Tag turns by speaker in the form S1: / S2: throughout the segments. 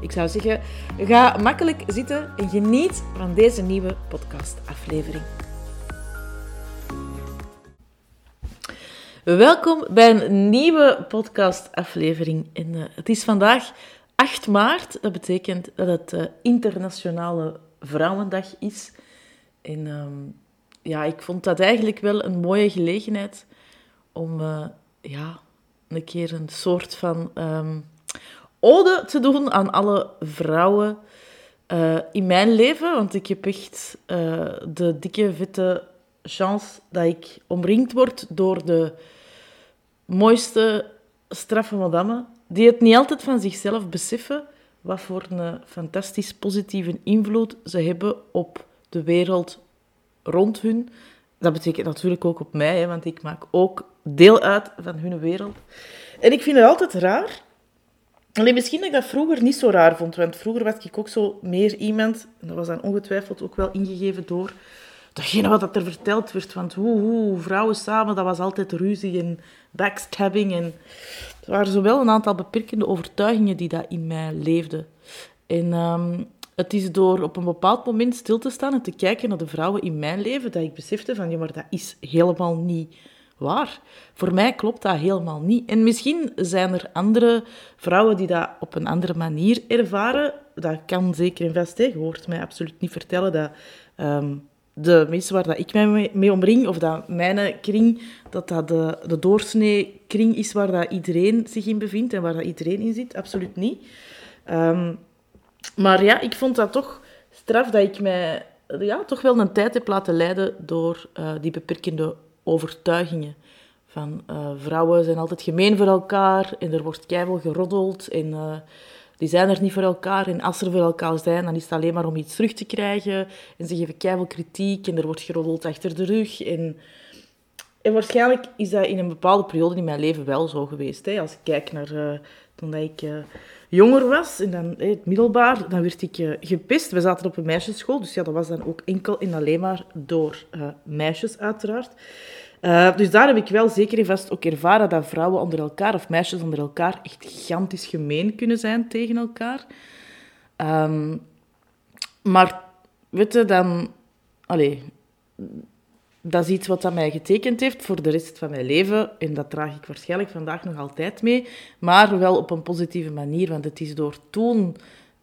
S1: Ik zou zeggen, ga makkelijk zitten en geniet van deze nieuwe podcastaflevering. Welkom bij een nieuwe podcastaflevering. En, uh, het is vandaag 8 maart. Dat betekent dat het uh, Internationale Vrouwendag is. En um, ja, ik vond dat eigenlijk wel een mooie gelegenheid om uh, ja, een keer een soort van um, ode te doen aan alle vrouwen uh, in mijn leven. Want ik heb echt uh, de dikke, vette chance dat ik omringd word door de mooiste, straffe madammen, die het niet altijd van zichzelf beseffen wat voor een fantastisch positieve invloed ze hebben op de wereld rond hun. Dat betekent natuurlijk ook op mij, hè, want ik maak ook deel uit van hun wereld. En ik vind het altijd raar. Alleen misschien dat ik dat vroeger niet zo raar vond, want vroeger was ik ook zo meer iemand, en dat was dan ongetwijfeld ook wel ingegeven door datgene wat er verteld werd, want hoe, hoe vrouwen samen, dat was altijd ruzie en backstabbing. En er waren zowel een aantal beperkende overtuigingen die dat in mij leefden. En um, het is door op een bepaald moment stil te staan en te kijken naar de vrouwen in mijn leven, dat ik besefte van, ja, maar dat is helemaal niet waar. Voor mij klopt dat helemaal niet. En misschien zijn er andere vrouwen die dat op een andere manier ervaren. Dat kan zeker en vast. Hè. Je hoort mij absoluut niet vertellen dat um, de mensen waar dat ik mij mee omring, of dat mijn kring, dat dat de, de doorsnee kring is waar dat iedereen zich in bevindt en waar dat iedereen in zit. Absoluut niet. Um, maar ja, ik vond dat toch straf dat ik mij ja, toch wel een tijd heb laten leiden door uh, die beperkende overtuigingen. Van uh, vrouwen zijn altijd gemeen voor elkaar en er wordt keihard geroddeld en uh, die zijn er niet voor elkaar. En als er voor elkaar zijn, dan is het alleen maar om iets terug te krijgen. En ze geven keihard kritiek en er wordt geroddeld achter de rug. En, waarschijnlijk is dat in een bepaalde periode in mijn leven wel zo geweest. Hè. Als ik kijk naar uh, toen ik jonger was, en dan het middelbaar, dan werd ik uh, gepest. We zaten op een meisjesschool, dus ja, dat was dan ook enkel en alleen maar door meisjes, uiteraard. Dus daar heb ik wel zeker en vast ook ervaren dat vrouwen onder elkaar, of meisjes onder elkaar, echt gigantisch gemeen kunnen zijn tegen elkaar. Um, maar, weet dan... Allee, dat is iets wat dat mij getekend heeft voor de rest van mijn leven. En dat draag ik waarschijnlijk vandaag nog altijd mee. Maar wel op een positieve manier. Want het is door toen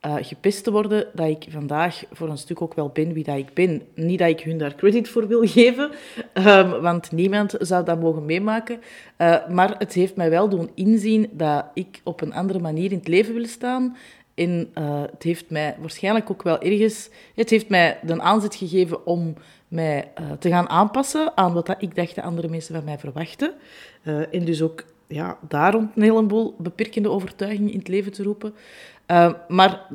S1: uh, gepest te worden dat ik vandaag voor een stuk ook wel ben wie dat ik ben. Niet dat ik hun daar credit voor wil geven. Um, want niemand zou dat mogen meemaken. Uh, maar het heeft mij wel doen inzien dat ik op een andere manier in het leven wil staan. En uh, het heeft mij waarschijnlijk ook wel ergens... Het heeft mij de aanzet gegeven om mij uh, te gaan aanpassen aan wat dat ik dacht de andere mensen van mij verwachten. Uh, en dus ook ja, daar rond een heleboel beperkende overtuigingen in het leven te roepen. Maar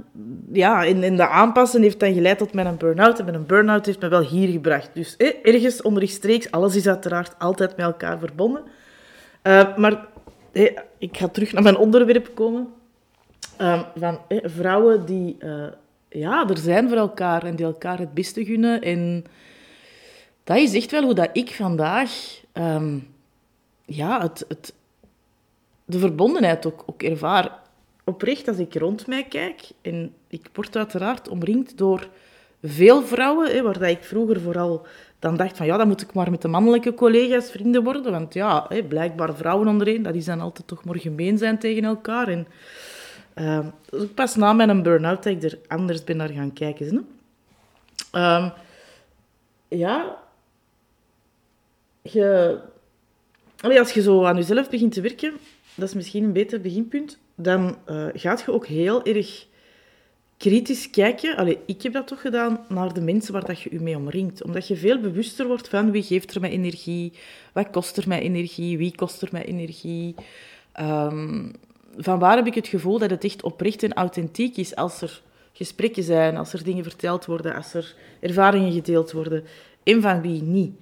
S1: ja, in, in de aanpassen heeft dan geleid tot mijn burn-out. En mijn burn-out heeft me wel hier gebracht. Dus eh, ergens onderstreeks, alles is uiteraard altijd met elkaar verbonden. maar eh, ik ga terug naar mijn onderwerp komen. Van vrouwen die ja, er zijn voor elkaar en die elkaar het beste gunnen. En dat is echt wel hoe dat ik vandaag um, ja, het, het, de verbondenheid ook, ook ervaar. Oprecht, als ik rond mij kijk, en ik word uiteraard omringd door veel vrouwen, hè, waar dat ik vroeger vooral dan dacht van ja, dan moet ik maar met de mannelijke collega's vrienden worden, want ja, hè, blijkbaar vrouwen ondereen, dat is dan altijd toch maar gemeen zijn tegen elkaar. En uh, dus pas na mijn burn-out dat ik er anders ben naar gaan kijken. Um, ja, als je zo aan jezelf begint te werken, dat is misschien een beter beginpunt, dan uh, gaat je ook heel erg kritisch kijken. Allee, ik heb dat toch gedaan naar de mensen waar dat je je mee omringt. Omdat je veel bewuster wordt van wie geeft er mij energie, wat kost er mij energie, wie kost er mij energie. Um, van waar heb ik het gevoel dat het echt oprecht en authentiek is als er gesprekken zijn, als er dingen verteld worden, als er ervaringen gedeeld worden. En van wie niet.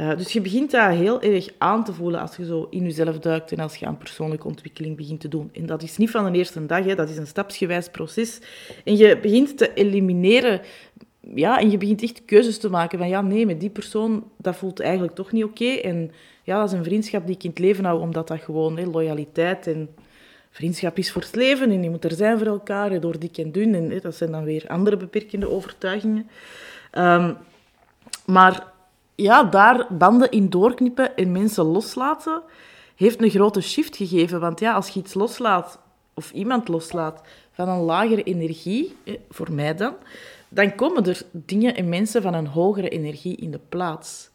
S1: Uh, dus je begint dat heel erg aan te voelen als je zo in jezelf duikt en als je aan persoonlijke ontwikkeling begint te doen. En dat is niet van de eerste dag, hè, dat is een stapsgewijs proces. En je begint te elimineren, ja, en je begint echt keuzes te maken van ja, nee, met die persoon, dat voelt eigenlijk toch niet oké. En ja, dat is een vriendschap die ik in het leven hou, omdat dat gewoon hè, loyaliteit en vriendschap is voor het leven en je moet er zijn voor elkaar, door dik en dun. En dat zijn dan weer andere beperkende overtuigingen. Um, maar ja, daar banden in doorknippen en mensen loslaten, heeft een grote shift gegeven. Want ja, als je iets loslaat, of iemand loslaat, van een lagere energie, voor mij dan, dan komen er dingen en mensen van een hogere energie in de plaats.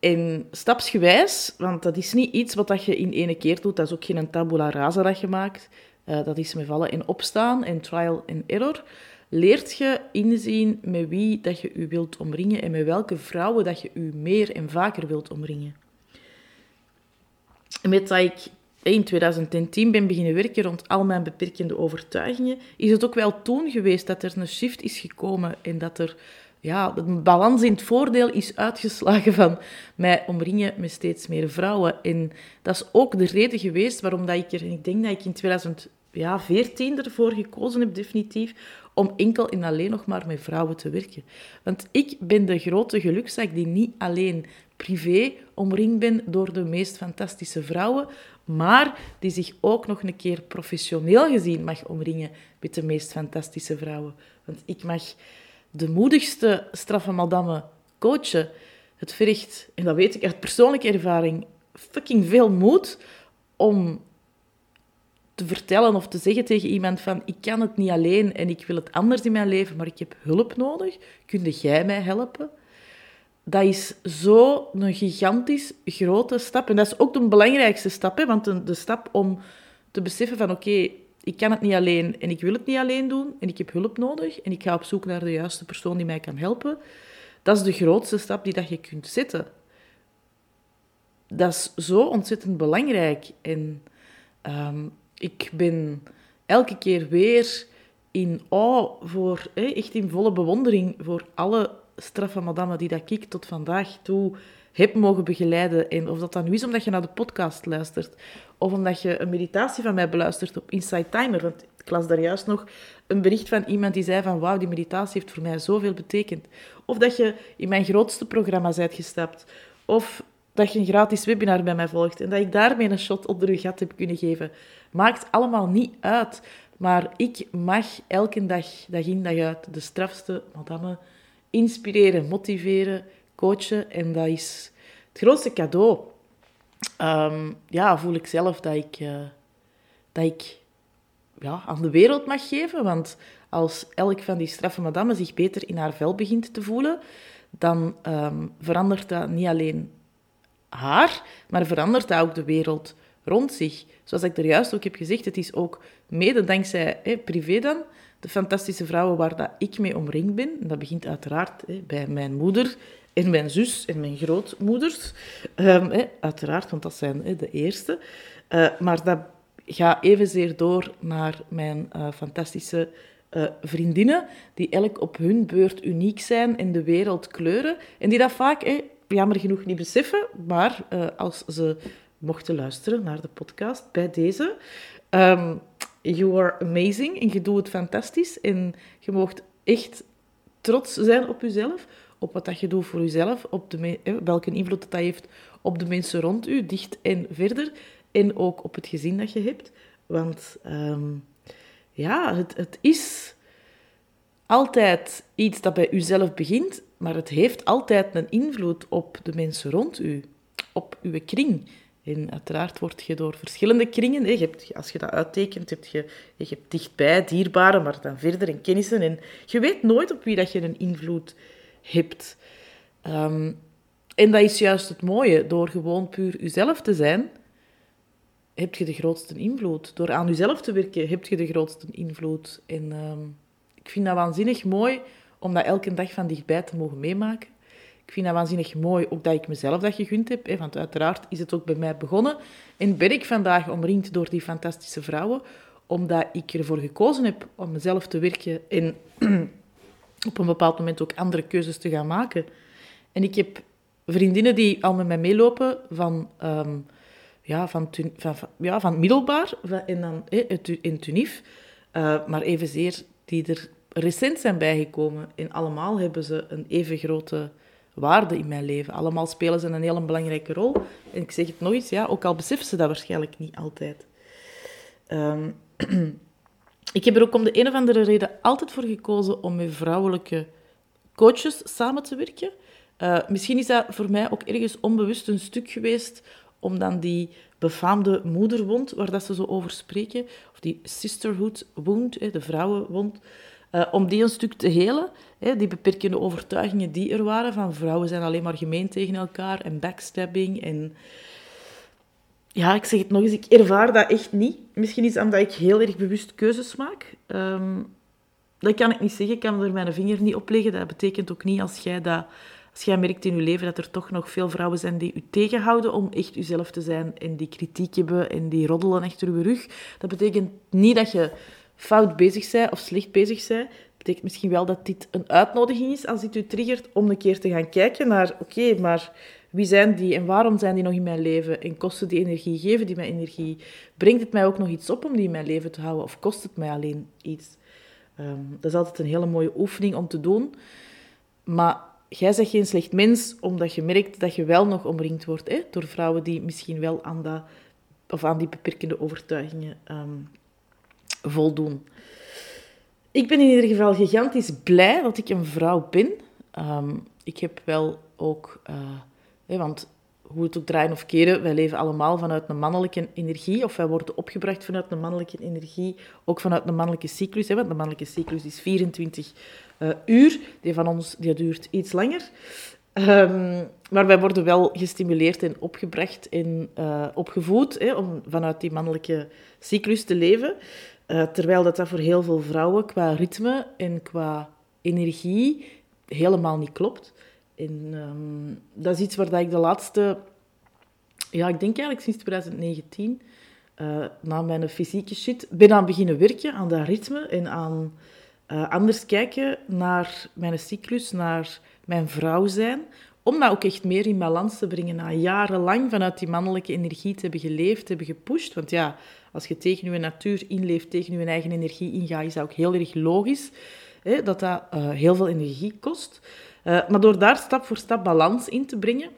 S1: En stapsgewijs, want dat is niet iets wat je in ene keer doet, dat is ook geen tabula rasa dat je maakt. Uh, dat is met vallen en opstaan en trial en error leert je inzien met wie dat je u wilt omringen en met welke vrouwen dat je u meer en vaker wilt omringen. met dat ik in 2010 ben beginnen werken rond al mijn beperkende overtuigingen, is het ook wel toen geweest dat er een shift is gekomen en dat er ja, een balans in het voordeel is uitgeslagen van mij omringen met steeds meer vrouwen. En dat is ook de reden geweest waarom dat ik er, ik denk dat ik in 2014 ervoor gekozen heb, definitief, om enkel en alleen nog maar met vrouwen te werken. Want ik ben de grote gelukzak die niet alleen privé omringd ben door de meest fantastische vrouwen, maar die zich ook nog een keer professioneel gezien mag omringen met de meest fantastische vrouwen. Want ik mag de moedigste straffe madame coachen. Het verricht, en dat weet ik uit persoonlijke ervaring, fucking veel moed om te vertellen of te zeggen tegen iemand van ik kan het niet alleen en ik wil het anders in mijn leven, maar ik heb hulp nodig. Kun jij mij helpen? Dat is zo een gigantisch grote stap. En dat is ook de belangrijkste stap. Hè? Want de stap om te beseffen van oké, ik kan het niet alleen en ik wil het niet alleen doen en ik heb hulp nodig en ik ga op zoek naar de juiste persoon die mij kan helpen. Dat is de grootste stap die dat je kunt zetten. Dat is zo ontzettend belangrijk. En ehm, ik ben elke keer weer in awe voor, echt in volle bewondering voor alle straffe madammen die dat ik tot vandaag toe heb mogen begeleiden. En of dat dan nu is omdat je naar de podcast luistert, of omdat je een meditatie van mij beluistert op Inside Timer. Want ik las daar juist nog een bericht van iemand die zei van wauw, die meditatie heeft voor mij zoveel betekend. Of dat je in mijn grootste programma bent gestapt. Of dat je een gratis webinar bij mij volgt en dat ik daarmee een shot onder je gat heb kunnen geven. Maakt allemaal niet uit. Maar ik mag elke dag, dag in dag uit, de strafste madame inspireren, motiveren, coachen. En dat is het grootste cadeau. Um, ja, voel ik zelf dat ik, uh, dat ik ja, aan de wereld mag geven. Want als elk van die straffe madame zich beter in haar vel begint te voelen, dan um, verandert dat niet alleen haar, maar verandert dat ook de wereld rond zich. Zoals ik er juist ook heb gezegd, het is ook mede dankzij privé dan, de fantastische vrouwen waar dat ik mee omringd ben. En dat begint uiteraard bij mijn moeder en mijn zus en mijn grootmoeders. Um, hè, uiteraard, want dat zijn de eerste. Uh, maar dat gaat evenzeer door naar mijn uh, fantastische uh, vriendinnen, die elk op hun beurt uniek zijn en de wereld kleuren. En die dat vaak jammer genoeg niet beseffen, maar als ze mochten luisteren naar de podcast bij deze. Um, you are amazing en je doet het fantastisch. En je mocht echt trots zijn op jezelf, op wat dat je doet voor jezelf, op de eh, welke invloed dat, dat heeft op de mensen rond u, dicht en verder. En ook op het gezin dat je hebt. Want um, ja, het, het is altijd iets dat bij uzelf begint, maar het heeft altijd een invloed op de mensen rond u, op uw kring. En uiteraard word je door verschillende kringen, je hebt, als je dat uittekent, je, je hebt dichtbij dierbaren, maar dan verder en kennissen. En je weet nooit op wie dat je een invloed hebt. Um, en dat is juist het mooie. Door gewoon puur jezelf te zijn, heb je de grootste invloed. Door aan jezelf te werken, heb je de grootste invloed. En um, ik vind dat waanzinnig mooi om dat elke dag van dichtbij te mogen meemaken. Ik vind dat waanzinnig mooi, ook dat ik mezelf dat gegund heb. Hè, want uiteraard is het ook bij mij begonnen. En ben ik vandaag omringd door die fantastische vrouwen. omdat ik ervoor gekozen heb om mezelf te werken en op een bepaald moment ook andere keuzes te gaan maken. En ik heb vriendinnen die al met mij meelopen van, ehm, ja, van, van, ja, van middelbaar en dan in Tunif, uh, maar evenzeer die er recent zijn bijgekomen. En allemaal hebben ze een even grote waarde in mijn leven. Allemaal spelen ze een hele belangrijke rol. En ik zeg het eens, ja, ook al beseffen ze dat waarschijnlijk niet altijd. Ehm, ik heb er ook om de een of andere reden altijd voor gekozen om met vrouwelijke coaches samen te werken. Uh, misschien is dat voor mij ook ergens onbewust een stuk geweest om dan die befaamde moederwond, waar dat ze zo over spreken, of die sisterhood wound, de vrouwenwond, uh, om die een stuk te helen. Die beperkende overtuigingen die er waren, van vrouwen zijn alleen maar gemeen tegen elkaar, en backstabbing, en... Ja, ik zeg het nog eens, ik ervaar dat echt niet. Misschien is het omdat ik heel erg bewust keuzes maak. Um, dat kan ik niet zeggen, ik kan er mijn vinger niet op leggen. Dat betekent ook niet als jij dat als jij merkt in je leven dat er toch nog veel vrouwen zijn die u tegenhouden om echt uzelf te zijn en die kritiek hebben en die roddelen achter uw rug, dat betekent niet dat je fout bezig bent of slecht bezig bent. Dat betekent misschien wel dat dit een uitnodiging is als dit u triggert om een keer te gaan kijken naar, oké, maar wie zijn die en waarom zijn die nog in mijn leven? En kosten die energie, geven die mij energie? Brengt het mij ook nog iets op om die in mijn leven te houden of kost het mij alleen iets? Ehm, dat is altijd een hele mooie oefening om te doen. Maar jij zegt geen slecht mens, omdat je merkt dat je wel nog omringd wordt hè, door vrouwen die misschien wel aan, dat, of aan die beperkende overtuigingen um, voldoen. Ik ben in ieder geval gigantisch blij dat ik een vrouw ben. Um, ik heb wel ook, uh, want hoe het ook draaien of keren, wij leven allemaal vanuit een mannelijke energie, of wij worden opgebracht vanuit een mannelijke energie, ook vanuit een mannelijke cyclus. Hè, want de mannelijke cyclus is 24 uh, uur. Die van ons die duurt iets langer. Um, maar wij worden wel gestimuleerd en opgebracht en uh, opgevoed hè, om vanuit die mannelijke cyclus te leven. Uh, terwijl dat, dat voor heel veel vrouwen qua ritme en qua energie helemaal niet klopt. En um, dat is iets waar dat ik de laatste, ja, ik denk eigenlijk sinds 2019, uh, na mijn fysieke shit, ben aan beginnen werken aan dat ritme en aan uh, anders kijken naar mijn cyclus, naar mijn vrouw zijn, om dat ook echt meer in balans te brengen na jarenlang vanuit die mannelijke energie te hebben geleefd, te hebben gepusht. Want ja, als je tegen je natuur inleeft, tegen je eigen energie ingaat, is dat ook heel erg logisch hè, dat dat uh, heel veel energie kost. Uh, maar door daar stap voor stap balans in te brengen,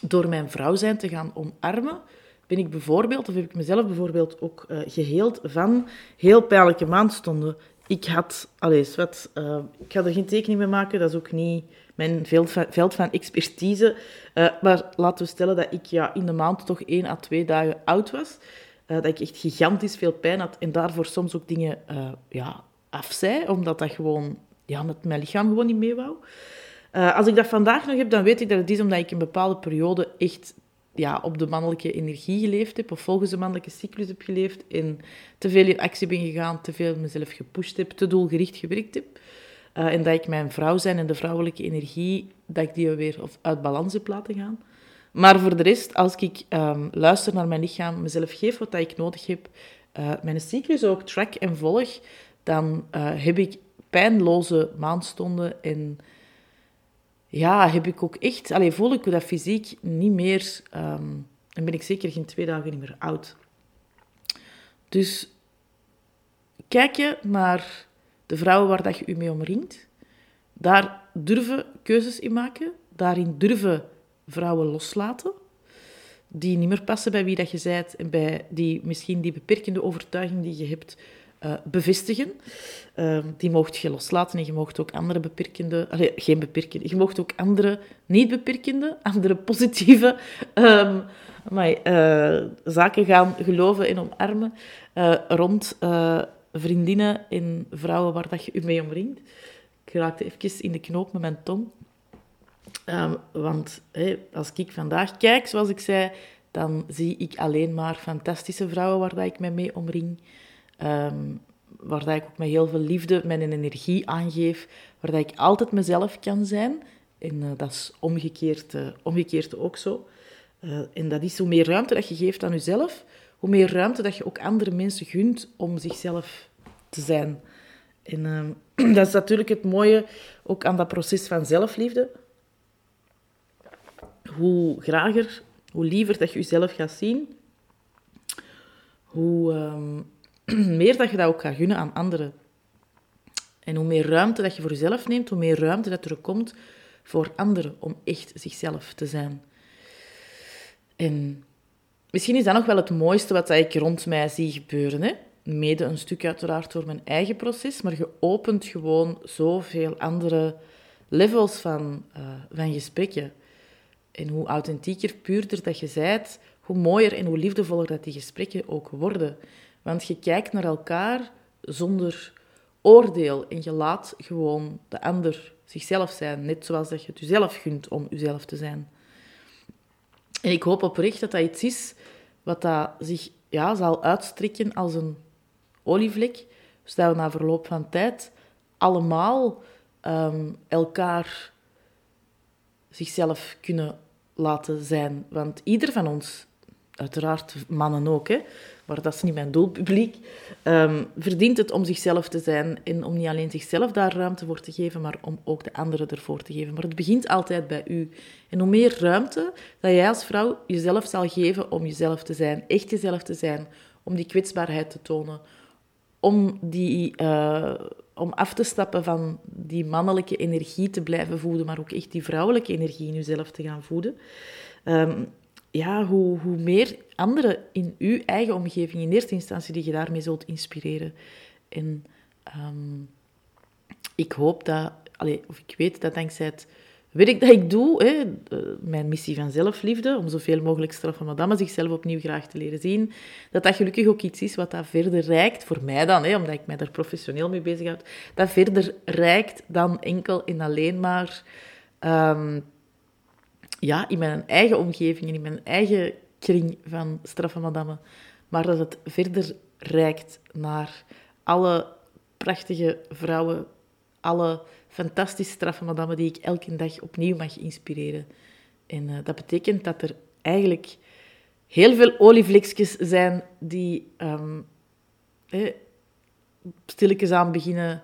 S1: door mijn vrouw zijn te gaan omarmen, ben ik bijvoorbeeld, of heb ik mezelf bijvoorbeeld ook uh, geheeld van heel pijnlijke maandstonden ik had, allez, wat, uh, ik ga er geen tekening mee maken, dat is ook niet mijn veld van, veld van expertise. Maar laten we stellen dat ik ja, in de maand toch één à twee dagen oud was. Dat ik echt gigantisch veel pijn had en daarvoor soms ook dingen ja, afzij, omdat dat gewoon, ja, met mijn lichaam gewoon niet mee wou. als ik dat vandaag nog heb, dan weet ik dat het is omdat ik een bepaalde periode echt ja, op de mannelijke energie geleefd heb, of volgens de mannelijke cyclus heb geleefd, en te veel in actie ben gegaan, te veel mezelf gepusht heb, te doelgericht gewerkt heb. Uh, en dat ik mijn vrouw zijn en de vrouwelijke energie, dat ik die weer uit balans heb laten gaan. Maar voor de rest, als ik um, luister naar mijn lichaam, mezelf geef wat ik nodig heb, uh, mijn cyclus ook track en volg, dan heb ik pijnloze maandstonden en ja, heb ik ook echt... Allee, voel ik dat fysiek niet meer... Um, en ben ik zeker geen twee dagen niet meer oud. Dus kijk je naar de vrouwen waar dat je je mee omringt. Daar durven keuzes in maken. Daarin durven vrouwen loslaten. Die niet meer passen bij wie dat je bent. En bij die, misschien die beperkende overtuiging die je hebt uh, bevestigen. Uh, die mocht je loslaten en je mocht ook andere beperkende, geen beperkende, je mocht ook andere niet beperkende, andere positieve um, zaken gaan geloven en omarmen uh, rond vriendinnen en vrouwen waar dat je je mee omringt. Ik raakte even in de knoop met mijn tong. Um, want als ik vandaag kijk, zoals ik zei, dan zie ik alleen maar fantastische vrouwen waar dat ik mij mee omring. Um, waar dat ik ook met heel veel liefde mijn energie aangeef, waar dat ik altijd mezelf kan zijn. En uh, dat is omgekeerd, uh, omgekeerd ook zo. Uh, en dat is hoe meer ruimte dat je geeft aan jezelf, hoe meer ruimte dat je ook andere mensen gunt om zichzelf te zijn. En ehm, dat is natuurlijk het mooie ook aan dat proces van zelfliefde. Hoe grager, hoe liever dat je jezelf gaat zien, hoe ehm, meer dat je dat ook gaat gunnen aan anderen. En hoe meer ruimte dat je voor jezelf neemt, hoe meer ruimte dat er komt voor anderen om echt zichzelf te zijn. En misschien is dat nog wel het mooiste wat ik rond mij zie gebeuren. Hè? Mede een stuk uiteraard door mijn eigen proces, maar je opent gewoon zoveel andere levels van, uh, van gesprekken. En hoe authentieker, puurder dat je zijt, hoe mooier en hoe liefdevoller dat die gesprekken ook worden. Want je kijkt naar elkaar zonder oordeel en je laat gewoon de ander zichzelf zijn, net zoals dat je het jezelf gunt om jezelf te zijn. En ik hoop oprecht dat dat iets is wat dat zich ja, zal uitstrekken als een olievlek, zodat we na verloop van tijd allemaal um, elkaar zichzelf kunnen laten zijn. Want ieder van ons, uiteraard mannen ook, hè, maar dat is niet mijn doelpubliek, um, verdient het om zichzelf te zijn en om niet alleen zichzelf daar ruimte voor te geven, maar om ook de anderen ervoor te geven. Maar het begint altijd bij u. En hoe meer ruimte dat jij als vrouw jezelf zal geven om jezelf te zijn, echt jezelf te zijn, om die kwetsbaarheid te tonen, om, die, uh, om af te stappen van die mannelijke energie te blijven voeden, maar ook echt die vrouwelijke energie in jezelf te gaan voeden. Um, ja, hoe, hoe meer anderen in uw eigen omgeving, in eerste instantie, die je daarmee zult inspireren. En um, ik hoop dat, allez, of ik weet dat dankzij het werk dat ik doe, hè, mijn missie van zelfliefde, om zoveel mogelijk straf van madame zichzelf opnieuw graag te leren zien, dat dat gelukkig ook iets is wat dat verder reikt, voor mij dan, hè, omdat ik mij daar professioneel mee bezig houd, dat verder reikt dan enkel en alleen maar um, ja, in mijn eigen omgeving en in mijn eigen kring van straffe madame, maar dat het verder reikt naar alle prachtige vrouwen, alle fantastische straffe madame die ik elke dag opnieuw mag inspireren. En uh, dat betekent dat er eigenlijk heel veel olievlekjes zijn die um, eh, stilletjes aan beginnen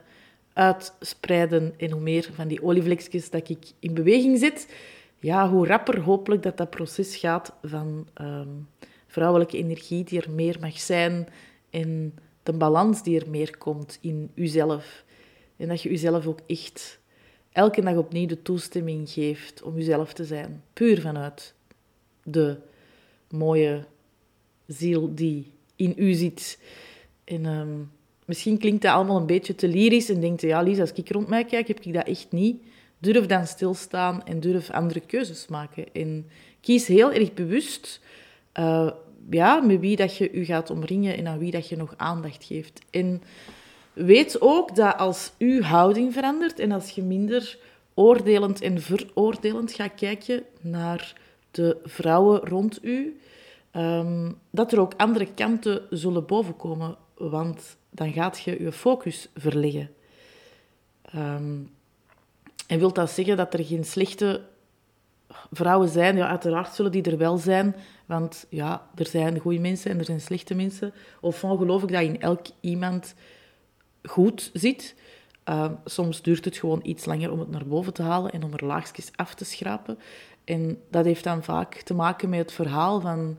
S1: uitspreiden. En hoe meer van die olievlekjes dat ik in beweging zet, ja, hoe rapper hopelijk dat dat proces gaat van ehm, vrouwelijke energie die er meer mag zijn en de balans die er meer komt in uzelf. En dat je uzelf ook echt elke dag opnieuw de toestemming geeft om uzelf te zijn. Puur vanuit de mooie ziel die in u zit. En ehm, misschien klinkt dat allemaal een beetje te lyrisch en denkt, ja Lisa, als ik rond mij kijk, heb ik dat echt niet durf dan stilstaan en durf andere keuzes maken. En kies heel erg bewust uh, ja, met wie dat je je gaat omringen en aan wie dat je nog aandacht geeft. En weet ook dat als uw houding verandert en als je minder oordelend en veroordelend gaat kijken naar de vrouwen rond u, um, dat er ook andere kanten zullen bovenkomen, want dan gaat je je focus verleggen. Um, en wil dat zeggen dat er geen slechte vrouwen zijn? Ja, uiteraard zullen die er wel zijn, want ja, er zijn goede mensen en er zijn slechte mensen. Of van geloof ik dat in elk iemand goed zit. Uh, soms duurt het gewoon iets langer om het naar boven te halen en om er laagjes af te schrapen. En dat heeft dan vaak te maken met het verhaal van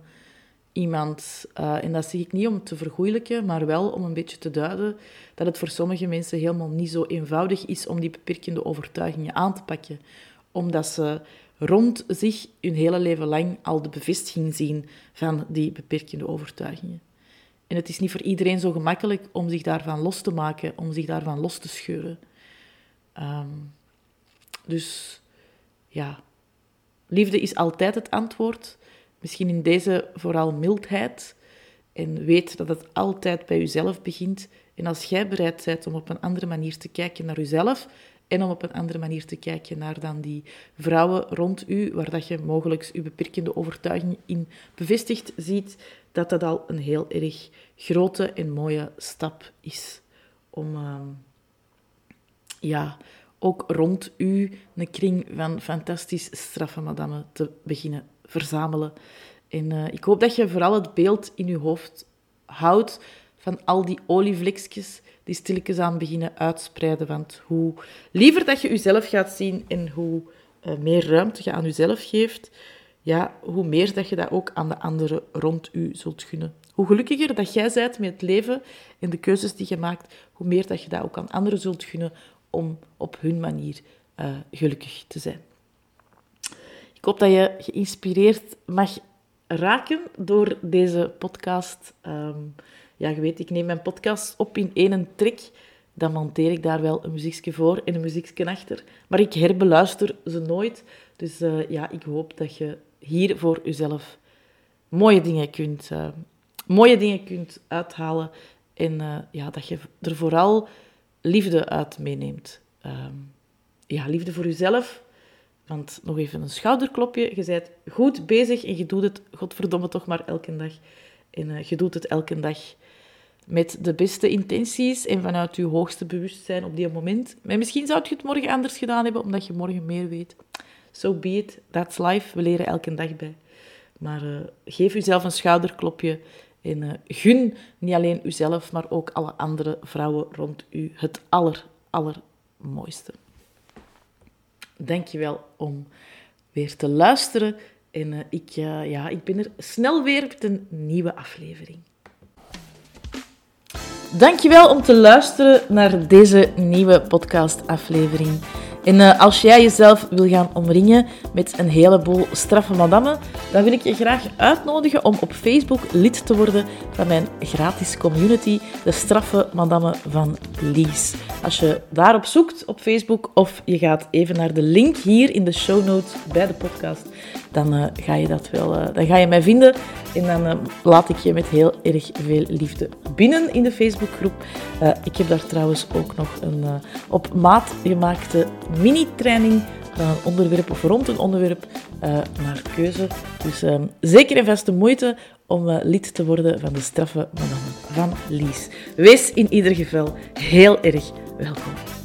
S1: iemand. Uh, en dat zeg ik niet om te vergoeilijken, maar wel om een beetje te duiden dat het voor sommige mensen helemaal niet zo eenvoudig is om die beperkende overtuigingen aan te pakken. Omdat ze rond zich hun hele leven lang al de bevestiging zien van die beperkende overtuigingen. En het is niet voor iedereen zo gemakkelijk om zich daarvan los te maken, om zich daarvan los te scheuren. Um, dus ja, liefde is altijd het antwoord. Misschien in deze vooral mildheid. En weet dat het altijd bij jezelf begint. En als jij bereid bent om op een andere manier te kijken naar jezelf en om op een andere manier te kijken naar dan die vrouwen rond u, waar dat je mogelijk je beperkende overtuiging in bevestigd ziet, dat dat al een heel erg grote en mooie stap is om ehm, ja, ook rond u een kring van fantastisch straffe madame te beginnen verzamelen En eh, ik hoop dat je vooral het beeld in je hoofd houdt van al die olievlekjes die stilletjes aan beginnen uitspreiden. Want hoe liever dat je jezelf gaat zien en hoe uh, meer ruimte je aan jezelf geeft, ja, hoe meer dat je dat ook aan de anderen rond u zult gunnen. Hoe gelukkiger dat jij bent met het leven en de keuzes die je maakt, hoe meer dat je dat ook aan anderen zult gunnen om op hun manier uh, gelukkig te zijn. Hoop dat je geïnspireerd mag raken door deze podcast. Um, ja, je weet, ik neem mijn podcast op in één trek. Dan monteer ik daar wel een muziekje voor en een muziekje achter. Maar ik herbeluister ze nooit. Dus uh, ja, ik hoop dat je hier voor jezelf mooie dingen kunt, uh, mooie dingen kunt uithalen. En uh, ja, dat je er vooral liefde uit meeneemt. Um, ja, liefde voor jezelf. Want nog even een schouderklopje. Je bent goed bezig en je doet het, godverdomme, toch maar elke dag. En uh, je doet het elke dag met de beste intenties en vanuit je hoogste bewustzijn op die moment. Maar misschien zou je het morgen anders gedaan hebben, omdat je morgen meer weet. So be it, that's life. We leren elke dag bij. Maar uh, geef jezelf een schouderklopje en uh, gun niet alleen uzelf, maar ook alle andere vrouwen rond u het aller, allermooiste. Dankjewel om weer te luisteren. En uh, ik, ja, ik ben er snel weer met een nieuwe aflevering. Dankjewel om te luisteren naar deze nieuwe podcastaflevering. En uh, als jij jezelf wil gaan omringen met een heleboel straffe madammen, dan wil ik je graag uitnodigen om op Facebook lid te worden van mijn gratis community, de straffe madammen van Lies. Als je daarop zoekt op Facebook of je gaat even naar de link hier in de show notes bij de podcast, dan uh, ga je dat wel, uh, dan ga je mij vinden en dan laat ik je met heel erg veel liefde binnen in de Facebookgroep. ik heb daar trouwens ook nog een op maat gemaakte mini-training van een onderwerp of rond een onderwerp naar keuze. Dus uh, zeker en vast de moeite om lid te worden van de straffe madame van Lies. Wees in ieder geval heel erg welkom.